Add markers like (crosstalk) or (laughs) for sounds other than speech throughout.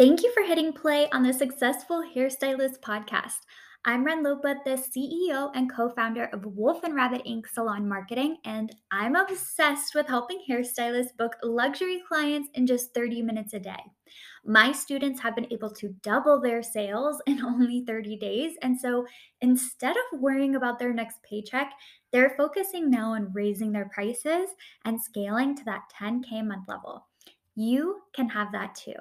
Thank you for hitting play on the Successful Hairstylist podcast. I'm Ren Lopa, the CEO and co founder of Wolf and Rabbit Inc. Salon Marketing, and I'm obsessed with helping hairstylists book luxury clients in just 30 minutes a day. My students have been able to double their sales in (laughs) only 30 days, and so instead of worrying about their next paycheck, they're focusing now on raising their prices and scaling to that 10K month level. You can have that too.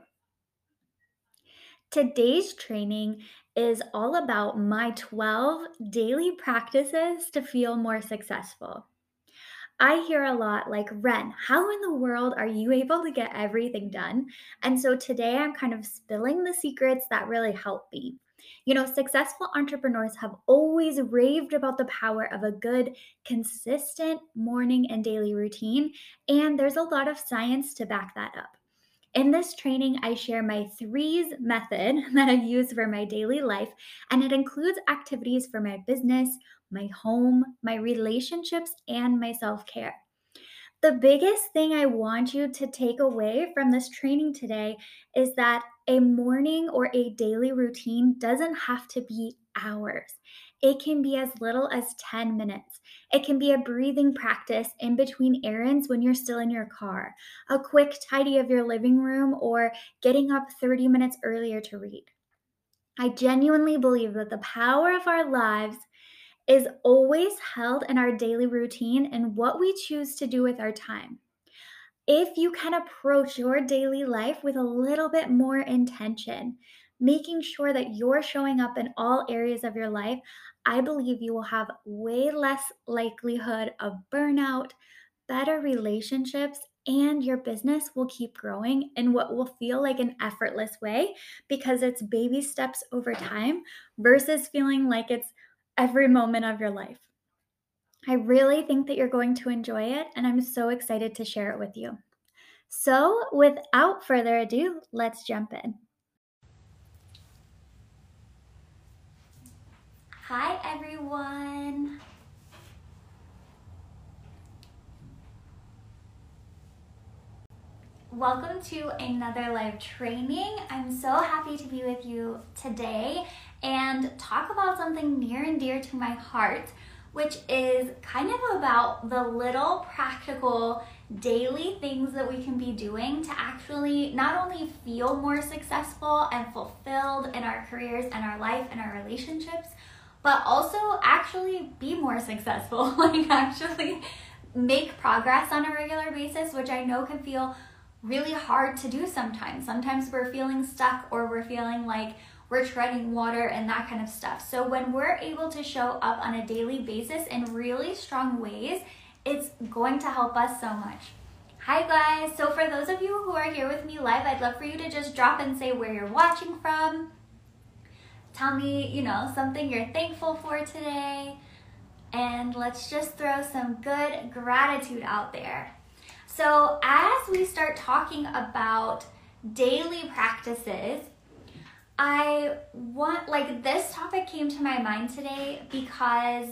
Today's training is all about my 12 daily practices to feel more successful. I hear a lot like, Ren, how in the world are you able to get everything done? And so today I'm kind of spilling the secrets that really help me. You know, successful entrepreneurs have always raved about the power of a good, consistent morning and daily routine, and there's a lot of science to back that up. In this training, I share my threes method (laughs) that I use for my daily life, and it includes activities for my business, my home, my relationships, and my self care. The biggest thing I want you to take away from this training today is that a morning or a daily routine doesn't have to be hours. It can be as little as 10 minutes. It can be a breathing practice in between errands when you're still in your car, a quick tidy of your living room, or getting up 30 minutes earlier to read. I genuinely believe that the power of our lives is always held in our daily routine and what we choose to do with our time. If you can approach your daily life with a little bit more intention, making sure that you're showing up in all areas of your life, I believe you will have way less likelihood of burnout, better relationships, and your business will keep growing in what will feel like an effortless way because it's baby steps over time versus feeling like it's every moment of your life. I really think that you're going to enjoy it, and I'm so excited to share it with you. So, without further ado, let's jump in. Hi, everyone. Welcome to another live training. I'm so happy to be with you today and talk about something near and dear to my heart, which is kind of about the little practical daily things that we can be doing to actually not only feel more successful and fulfilled in our careers and our life and our relationships, but also actually be more successful, (laughs) like actually make progress on a regular basis, which I know can feel really hard to do sometimes. Sometimes we're feeling stuck or we're feeling like we're treading water and that kind of stuff. So when we're able to show up on a daily basis in really strong ways, it's going to help us so much. Hi guys, so for those of you who are here with me live, I'd love for you to just drop and say where you're watching from, Tell me, you know, something you're thankful for today. And let's just throw some good gratitude out there. So, as we start talking about daily practices, I want, like, this topic came to my mind today because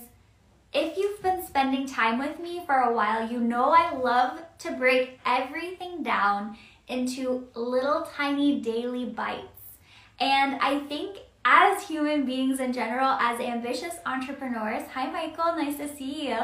if you've been spending time with me for a while, you know I love to break everything down into little tiny daily bites. And I think as human beings in general, as ambitious entrepreneurs, hi Michael, nice to see you.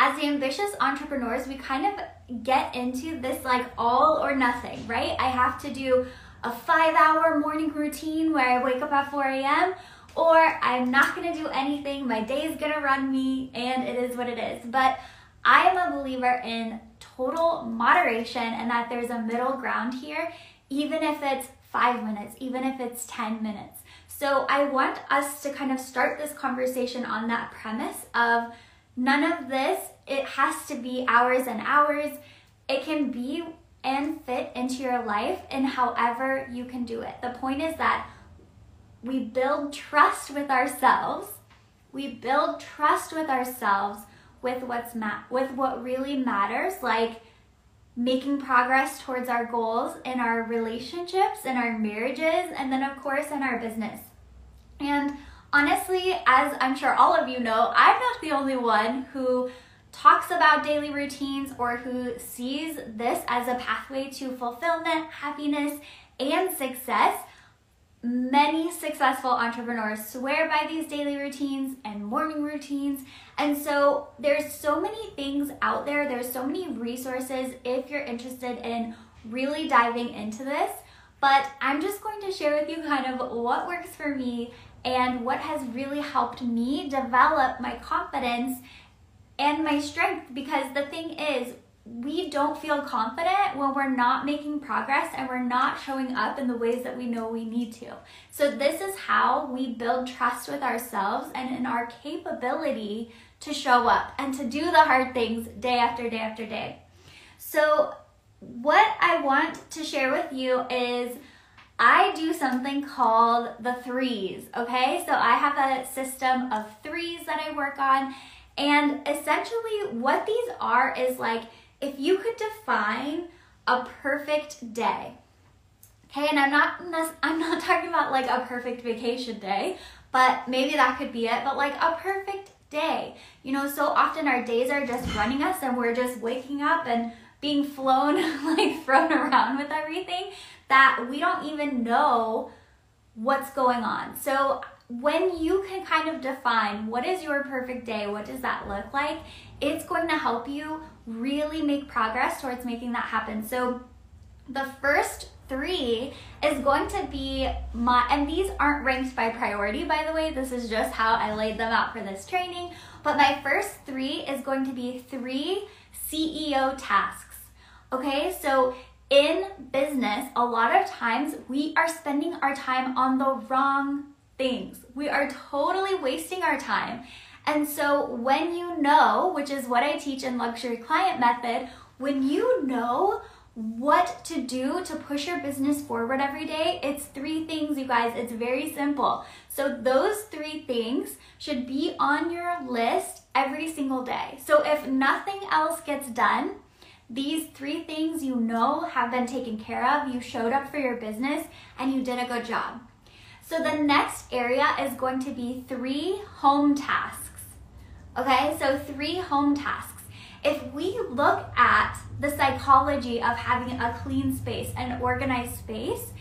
As ambitious entrepreneurs, we kind of get into this like all or nothing, right? I have to do a five hour morning routine where I wake up at 4 a.m. or I'm not gonna do anything, my day is gonna run me, and it is what it is. But I am a believer in total moderation and that there's a middle ground here, even if it's five minutes, even if it's 10 minutes. So I want us to kind of start this conversation on that premise of none of this, it has to be hours and hours. It can be and fit into your life and however you can do it. The point is that we build trust with ourselves. We build trust with ourselves with what's ma- with what really matters like making progress towards our goals in our relationships, in our marriages, and then, of course, in our business. And honestly, as I'm sure all of you know, I'm not the only one who talks about daily routines or who sees this as a pathway to fulfillment, happiness, and success. Many successful entrepreneurs swear by these daily routines and morning routines. And so there's so many things out there. There's so many resources if you're interested in really diving into this. But I'm just going to share with you kind of what works for me and what has really helped me develop my confidence and my strength because the thing is we don't feel confident when we're not making progress and we're not showing up in the ways that we know we need to. So, this is how we build trust with ourselves and in our capability to show up and to do the hard things day after day after day. So, what I want to share with you is I do something called the threes, okay? So I have a system of threes that I work on. And essentially, what these are is like if you could define a perfect day, okay? And I'm not I'm not (laughs) talking about like a perfect vacation day, but maybe that could be it. But like a perfect day, you know. So often our days are just running us, and we're just waking up and being flown (laughs) like thrown around with everything that we don't even know what's going on. So when you can kind of define what is your perfect day, what does that look like, it's going to help you really make progress towards making that happen. So the first three is going to be my, and these aren't ranked by priority, by the way. This is just how I laid them out for this training. But my first three is going to be three CEO tasks. Okay, so in business, a lot of times we are spending our time on the wrong things. We are totally wasting our time. And so, when you know, which is what I teach in Luxury Client Method, when you know what to do to push your business forward every day, it's three things, you guys. It's very simple. So, those three things should be on your list every single day. So, if nothing else gets done, these three things you know have been taken care of, you showed up for your business, and you did a good job. So the next area is going to be three home tasks. Okay, so three home tasks. If we look at the psychology of having a clean space, an organized space,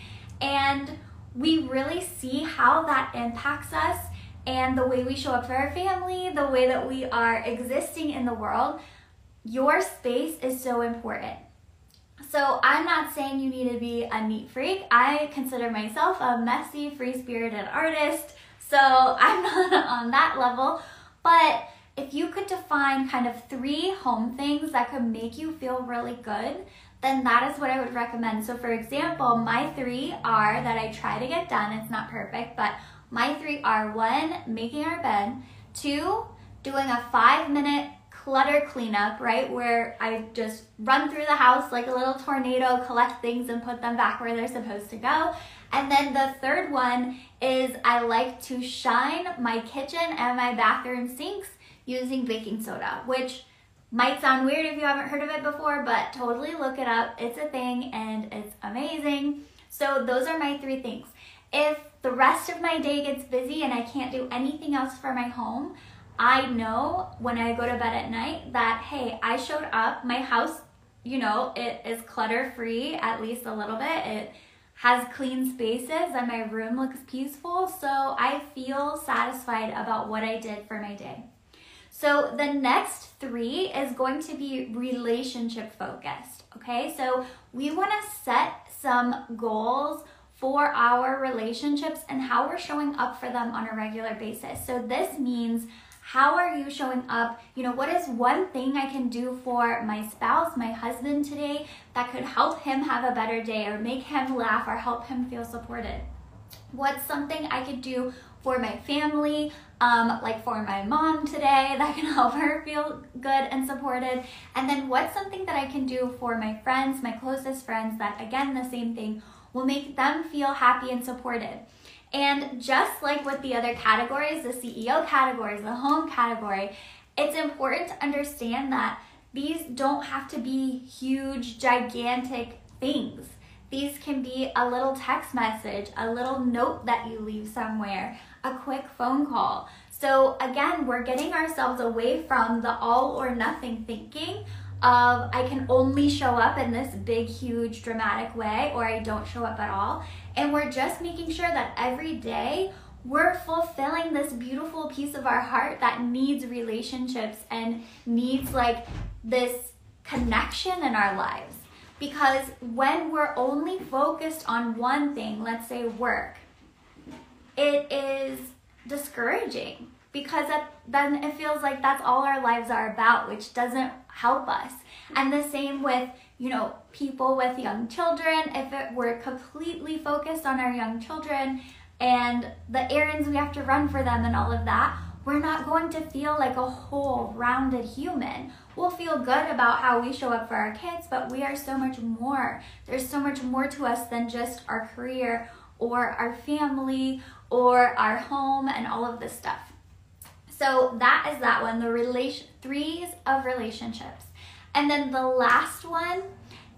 and we really see how that impacts us and the way we show up for our family, the way that we are existing in the world, your space is so important. So, I'm not saying you need to be a neat freak. I consider myself a messy, free spirited artist. So, (laughs) I'm not on that level. But if you could define kind of three home things that could make you feel really good, then that is what I would recommend. So, for example, my three are that I try to get done. It's not perfect, but my three are one, making our bed, two, doing a five minute clutter cleanup, right? Where I just run through the house like a little tornado, collect things and put them back where they're supposed to go. And then the third one is I like to shine my kitchen and my bathroom sinks using baking soda, which might sound weird if you haven't heard of it before, but totally look it up. It's a thing and it's amazing. So, those are my three things. If the rest of my day gets busy and I can't do anything else for my home, I know when I go to bed at night that, hey, I showed up, my house, you know, it is clutter free, at least a little bit. It has clean spaces and my room looks peaceful. So I feel satisfied about what I did for my day. So the next three is going to be relationship focused. Okay, so we want to set some goals for our relationships and how we're showing up for them on a regular basis. So this means how are you showing up? You know, what is one thing I can do for my spouse, my husband today that could help him have a better day or make him laugh or help him feel supported? What's something I could do for my family, um, like for my mom today, (laughs) that can help her feel good and supported. And then what's something that I can do for my friends, my closest friends, that again, the same thing will make them feel happy and supported. And just like with the other categories, the CEO categories, the home category, it's important to understand that these don't have to be huge, gigantic things. These can be a little text message, a little note that you leave somewhere, a quick phone call. So, again, we're getting ourselves away from the all or nothing thinking of I can only show up in this big, huge, dramatic way, or I don't show up at all. And we're just making sure that every day we're fulfilling this beautiful piece of our heart that needs relationships and needs like this connection in our lives. Because when we're only focused on one thing, let's say work, it is discouraging because then it feels like that's all our lives are about, which doesn't help us. And the same with, you know, people with young children. If it, we're completely focused on our young children and the errands we have to run for them and all of that, we're not going to feel like a whole, rounded human. We'll feel good about how we show up for our kids, but we are so much more. There's so much more to us than just our career or our family or our home and all of this stuff. So that is that one, the relation threes of relationships. And then the last one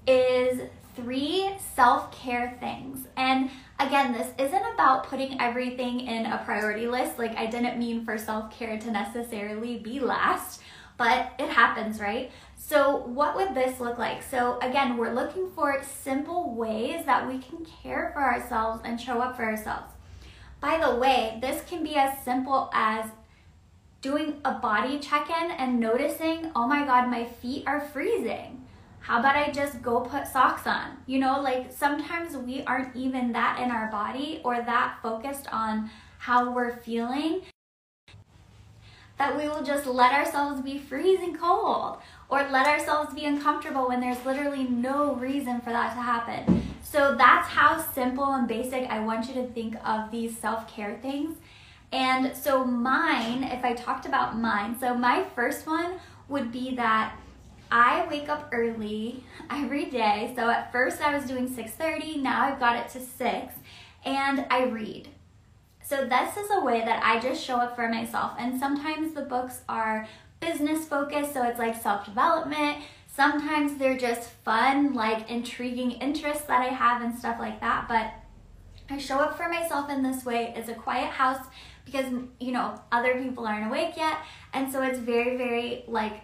is three self-care things. And again, this isn't about putting everything in a priority list. Like I didn't mean for self-care to necessarily be last, but it happens, right? So what would this look like? So again, we're looking for simple ways that we can care for ourselves and show up for ourselves. By the way, this can be as simple as doing a body check-in and noticing, oh my God, my feet are freezing. How about I just go put socks on? You know, like sometimes we aren't even that in our body or that focused on how we're feeling that we will just let ourselves be freezing cold or let ourselves be uncomfortable when there's literally no reason for that to happen. So that's how simple and basic I want you to think of these self care things. And so, mine, if I talked about mine, so my first one would be that I wake up early every day. So at first I was doing 6:30, now I've got it to 6 and I read. So this is a way that I just show up for myself. And sometimes the books are business focused, so it's like self-development. Sometimes they're just fun, like intriguing interests that I have and stuff like that, but I show up for myself in this way. It's a quiet house because you know other people aren't awake yet. And so it's very very like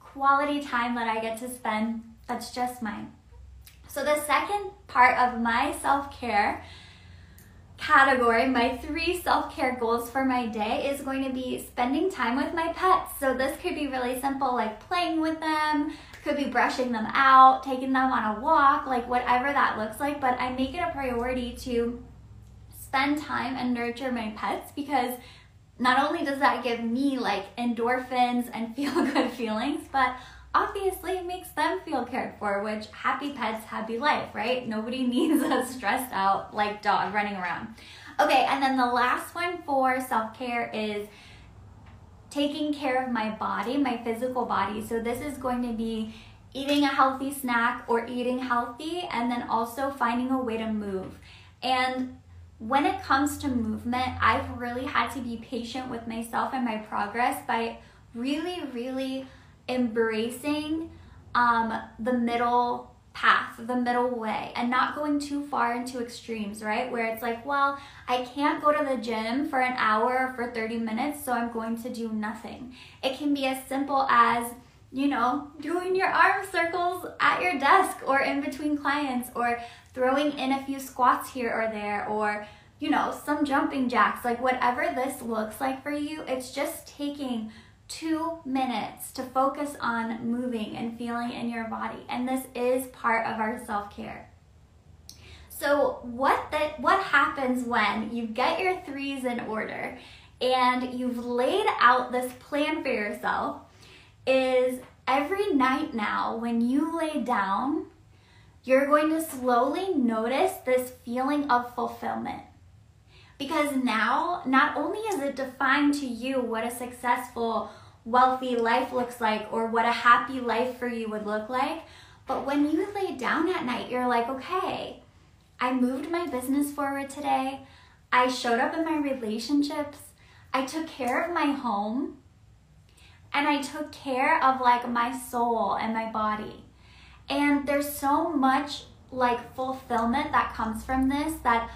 quality time that i get to spend that's just mine. So the second part of my self-care category my three self-care goals for my day is going to be spending time with my pets. So this could be really simple like playing with them could be brushing them out taking them on a walk like whatever that looks like. But i make it a priority to spend time and nurture my pets because not only does that give me like endorphins and (laughs) feel good feelings, but obviously it makes them feel cared for, which happy pets, happy life, right? Nobody (laughs) needs a stressed out like dog running around. Okay, and then the last one for self care is taking care of my body, my physical body. So this is going to be eating a healthy snack or eating healthy, and then also finding a way to move. And when it comes to movement, I've really had to be patient with myself and my progress by really, really embracing um, the middle path, the middle way, and not going too far into extremes, right? Where it's like, well, I can't go to the gym for an hour or for 30 minutes, so I'm going to do nothing. It can be as simple as, you know, doing your arm circles at your desk or in between clients or throwing in a few squats here or there or you know, some jumping jacks, like whatever this looks like for you, it's just taking two minutes to focus on moving and feeling in your body. And this is part of our self-care. So what that what happens when you get your threes in order and you've laid out this plan for yourself is every night now when you lay down, you're going to slowly notice this feeling of fulfillment. Because now, not only is it defined to you what a successful, wealthy life looks like or what a happy life for you would look like, but when you lay down at night, you're like, okay, I moved my business forward today. I showed up in my relationships. I took care of my home. And I took care of like my soul and my body. And there's so much like fulfillment that comes from this that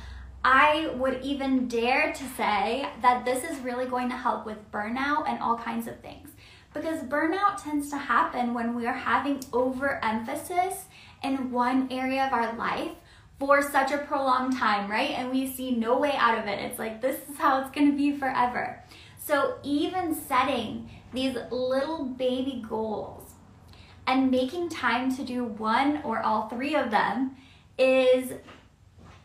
I would even dare to say that this is really going to help with burnout and all kinds of things. because burnout tends to happen when we are having overemphasis in one area of our life for such a prolonged time, right? And we see no way out of it. It's like, this is how it's gonna be forever. So, even setting these little baby goals and making time to do one or all three of them is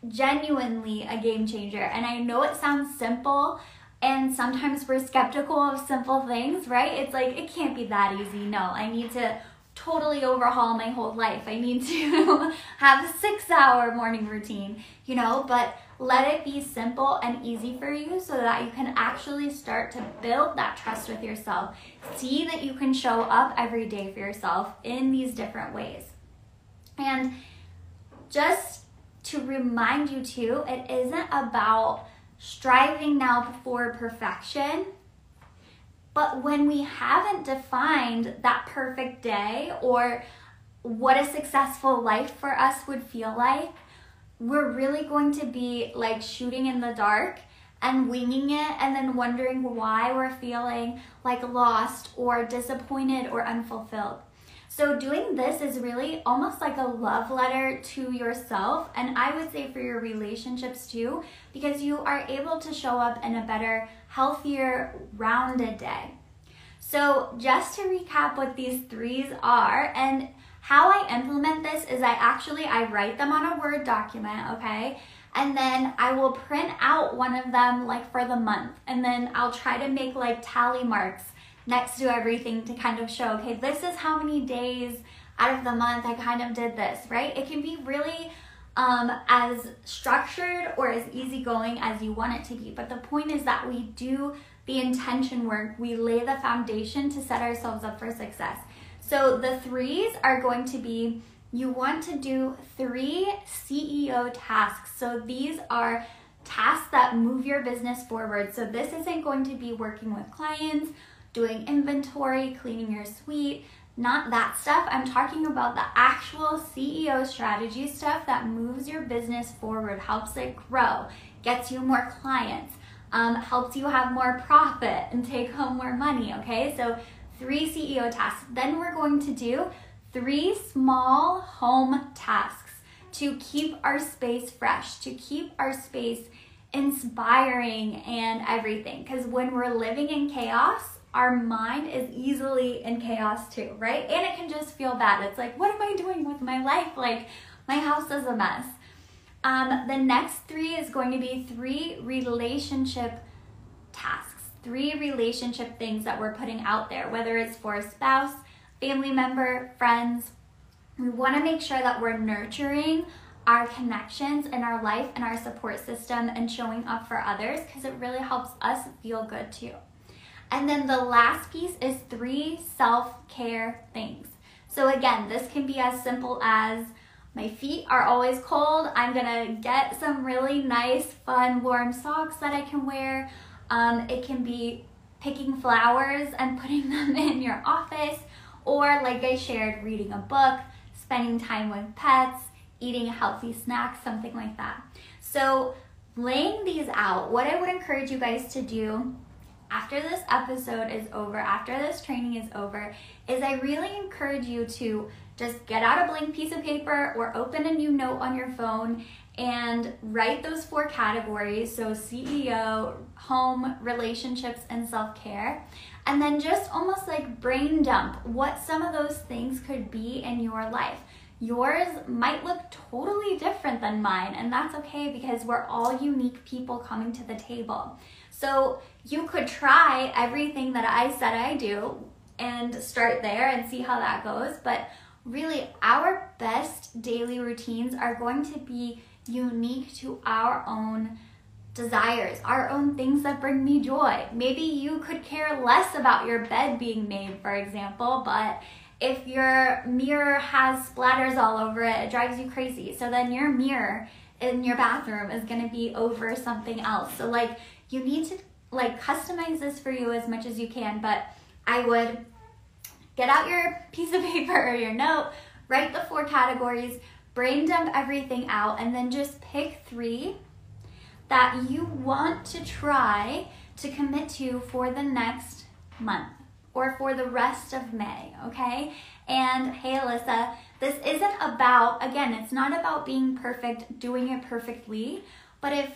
genuinely a game changer. And I know it sounds simple, and sometimes we're skeptical of simple things, right? It's like, it can't be that easy. No, I need to totally overhaul my whole life. I need to (laughs) have a six hour morning routine, you know, but let it be simple and easy for you so that you can actually start to build that trust with yourself. See that you can show up every day for yourself in these different ways. And just to remind you too, it isn't about striving now for perfection but when we haven't defined that perfect day or what a successful life for us would feel like, we're really going to be like shooting in the dark and winging it and then wondering why we're feeling like lost or disappointed or unfulfilled. So, doing this is really almost like a love letter to yourself, and I would say for your relationships too, because you are able to show up in a better, healthier, rounded day. So, just to recap what these threes are, and how I implement this is I actually I write them on a Word document, okay? And then I will print out one of them like for the month, and then I'll try to make like tally marks next to everything to kind of show, okay, this is how many days out of the month I kind of did this, right? It can be really um, as structured or as easygoing as you want it to be. But the point is that we do the intention work, we lay the foundation to set ourselves up for success. So the threes are going to be you want to do three CEO tasks. So these are tasks that move your business forward. So this isn't going to be working with clients doing inventory, cleaning your suite, not that stuff. I'm talking about the actual CEO strategy stuff that moves your business forward, helps it grow, gets you more clients, um, helps you have more profit and take home more money. Okay, so three CEO tasks. Then we're going to do three small home tasks to keep our space fresh, to keep our space inspiring and everything. Because when we're living in chaos, our mind is easily in chaos too, right? And it can just feel bad. It's like, what am I doing with my life? Like, my house is a mess. Um, the next three is going to be three relationship tasks, three relationship things that we're putting out there, whether it's for a spouse, family member, friends. We want to make sure that we're nurturing our connections in our life and our support system and showing up for others because it really helps us feel good too. And then the last piece is three self care things. So, again, this can be as simple as my feet are always cold. I'm gonna get some really nice, fun, warm socks that I can wear. Um, it can be picking flowers and putting (laughs) them in your office, or like I shared, reading a book, spending time with pets, eating healthy snacks, something like that. So, laying these out, what I would encourage you guys to do after this episode is over, after this training is over, is I really encourage you to just get out a blank piece of paper or open a new note on your phone and write those four categories so CEO, home, relationships, and self care. And then just almost like brain dump what some of those things could be in your life. Yours might look totally different than mine, and that's okay because we're all unique people coming to the table. So you could try everything that I said I do and start there and see how that goes. But really, our best daily routines are going to be unique to our own desires, our own things that bring me joy. Maybe you could care less about your bed being made, for example, but if your mirror has splatters all over it, it drives you crazy. So then your mirror in your bathroom is going to be over something else. So like you need to like customize this for you as much as you can, but I would get out your piece of (laughs) paper or your note, write the four categories, brain dump everything out, and then just pick three that you want to try to commit to for the next month or for the rest of May, okay? And hey, Alyssa, this isn't about, again, it's not about being perfect, doing it perfectly, but if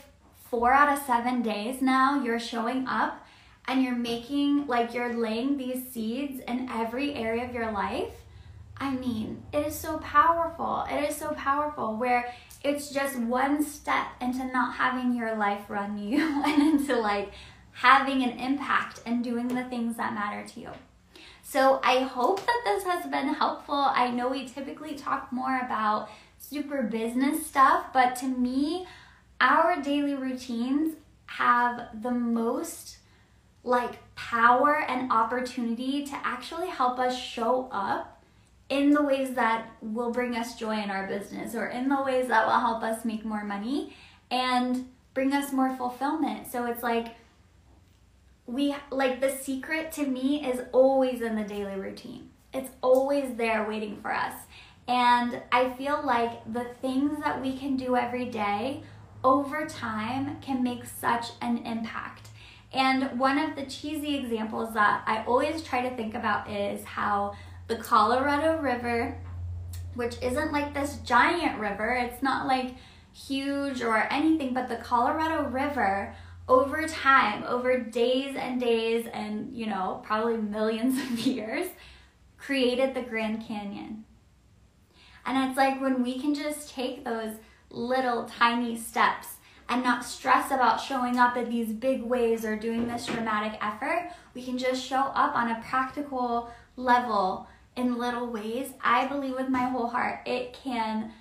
four out of seven days now you're showing up and you're making, like, you're laying these seeds in every area of your life, I mean, it is so powerful. It is so powerful where it's just one step into not having your life run you (laughs) and into like having an impact and doing the things that matter to you. So I hope that this has been helpful. I know we typically talk more about super business stuff, but to me, our daily routines have the most like power and opportunity to actually help us show up in the ways that will bring us joy in our business or in the ways that will help us make more money and bring us more fulfillment. So it's like we like the secret to me is always in the daily routine. It's always there waiting for us. And I feel like the things that we can do every day over time can make such an impact. And one of the cheesy examples that I always try to think about is how the Colorado River, which isn't like this giant river, it's not like huge or anything, but the Colorado River over time, over days and days and, you know, probably millions of (laughs) years, created the Grand Canyon. And it's like when we can just take those little tiny steps and not stress about showing up in these big ways or doing this dramatic effort, we can just show up on a practical level in little ways. I believe with my whole heart it can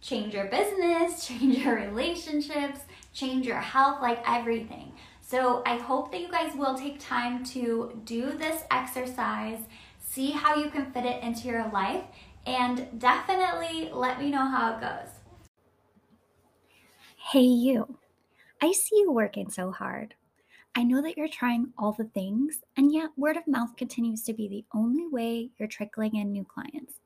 change your business, (laughs) change your relationships, change your health, like everything. So I hope that you guys will take time to do this exercise, see how you can fit it into your life, and definitely let me know how it goes. Hey, you. I see you working so hard. I know that you're trying all the things, and yet word of mouth continues to be the only way you're trickling in new clients.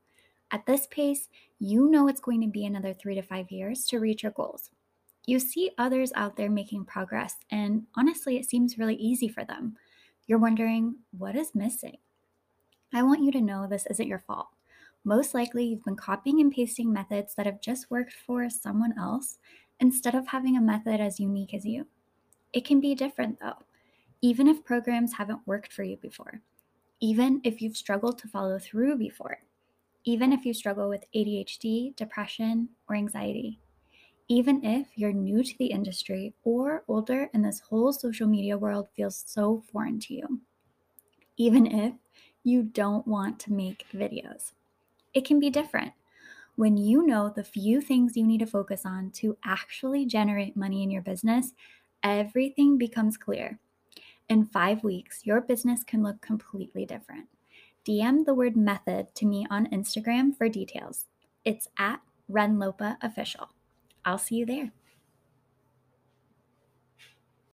At this pace, you know it's going to be another three to five years to reach your goals. You see others out there making progress, and honestly, it seems really easy for them. You're wondering, what is missing? I want you to know this isn't your fault. Most likely, you've been copying and pasting methods that have just worked for someone else instead of having a method as unique as you. It can be different though, even if programs haven't worked for you before, even if you've struggled to follow through before even if you struggle with ADHD, depression, or anxiety. Even if you're new to the industry or older and this whole social media world feels so foreign to you. Even if you don't want to make videos. It can be different. When you know the few things you need to focus on to actually generate money in your business, everything becomes clear. In five weeks, your business can look completely different. DM the word method to me on Instagram for details. It's at Renlopa Official. I'll see you there.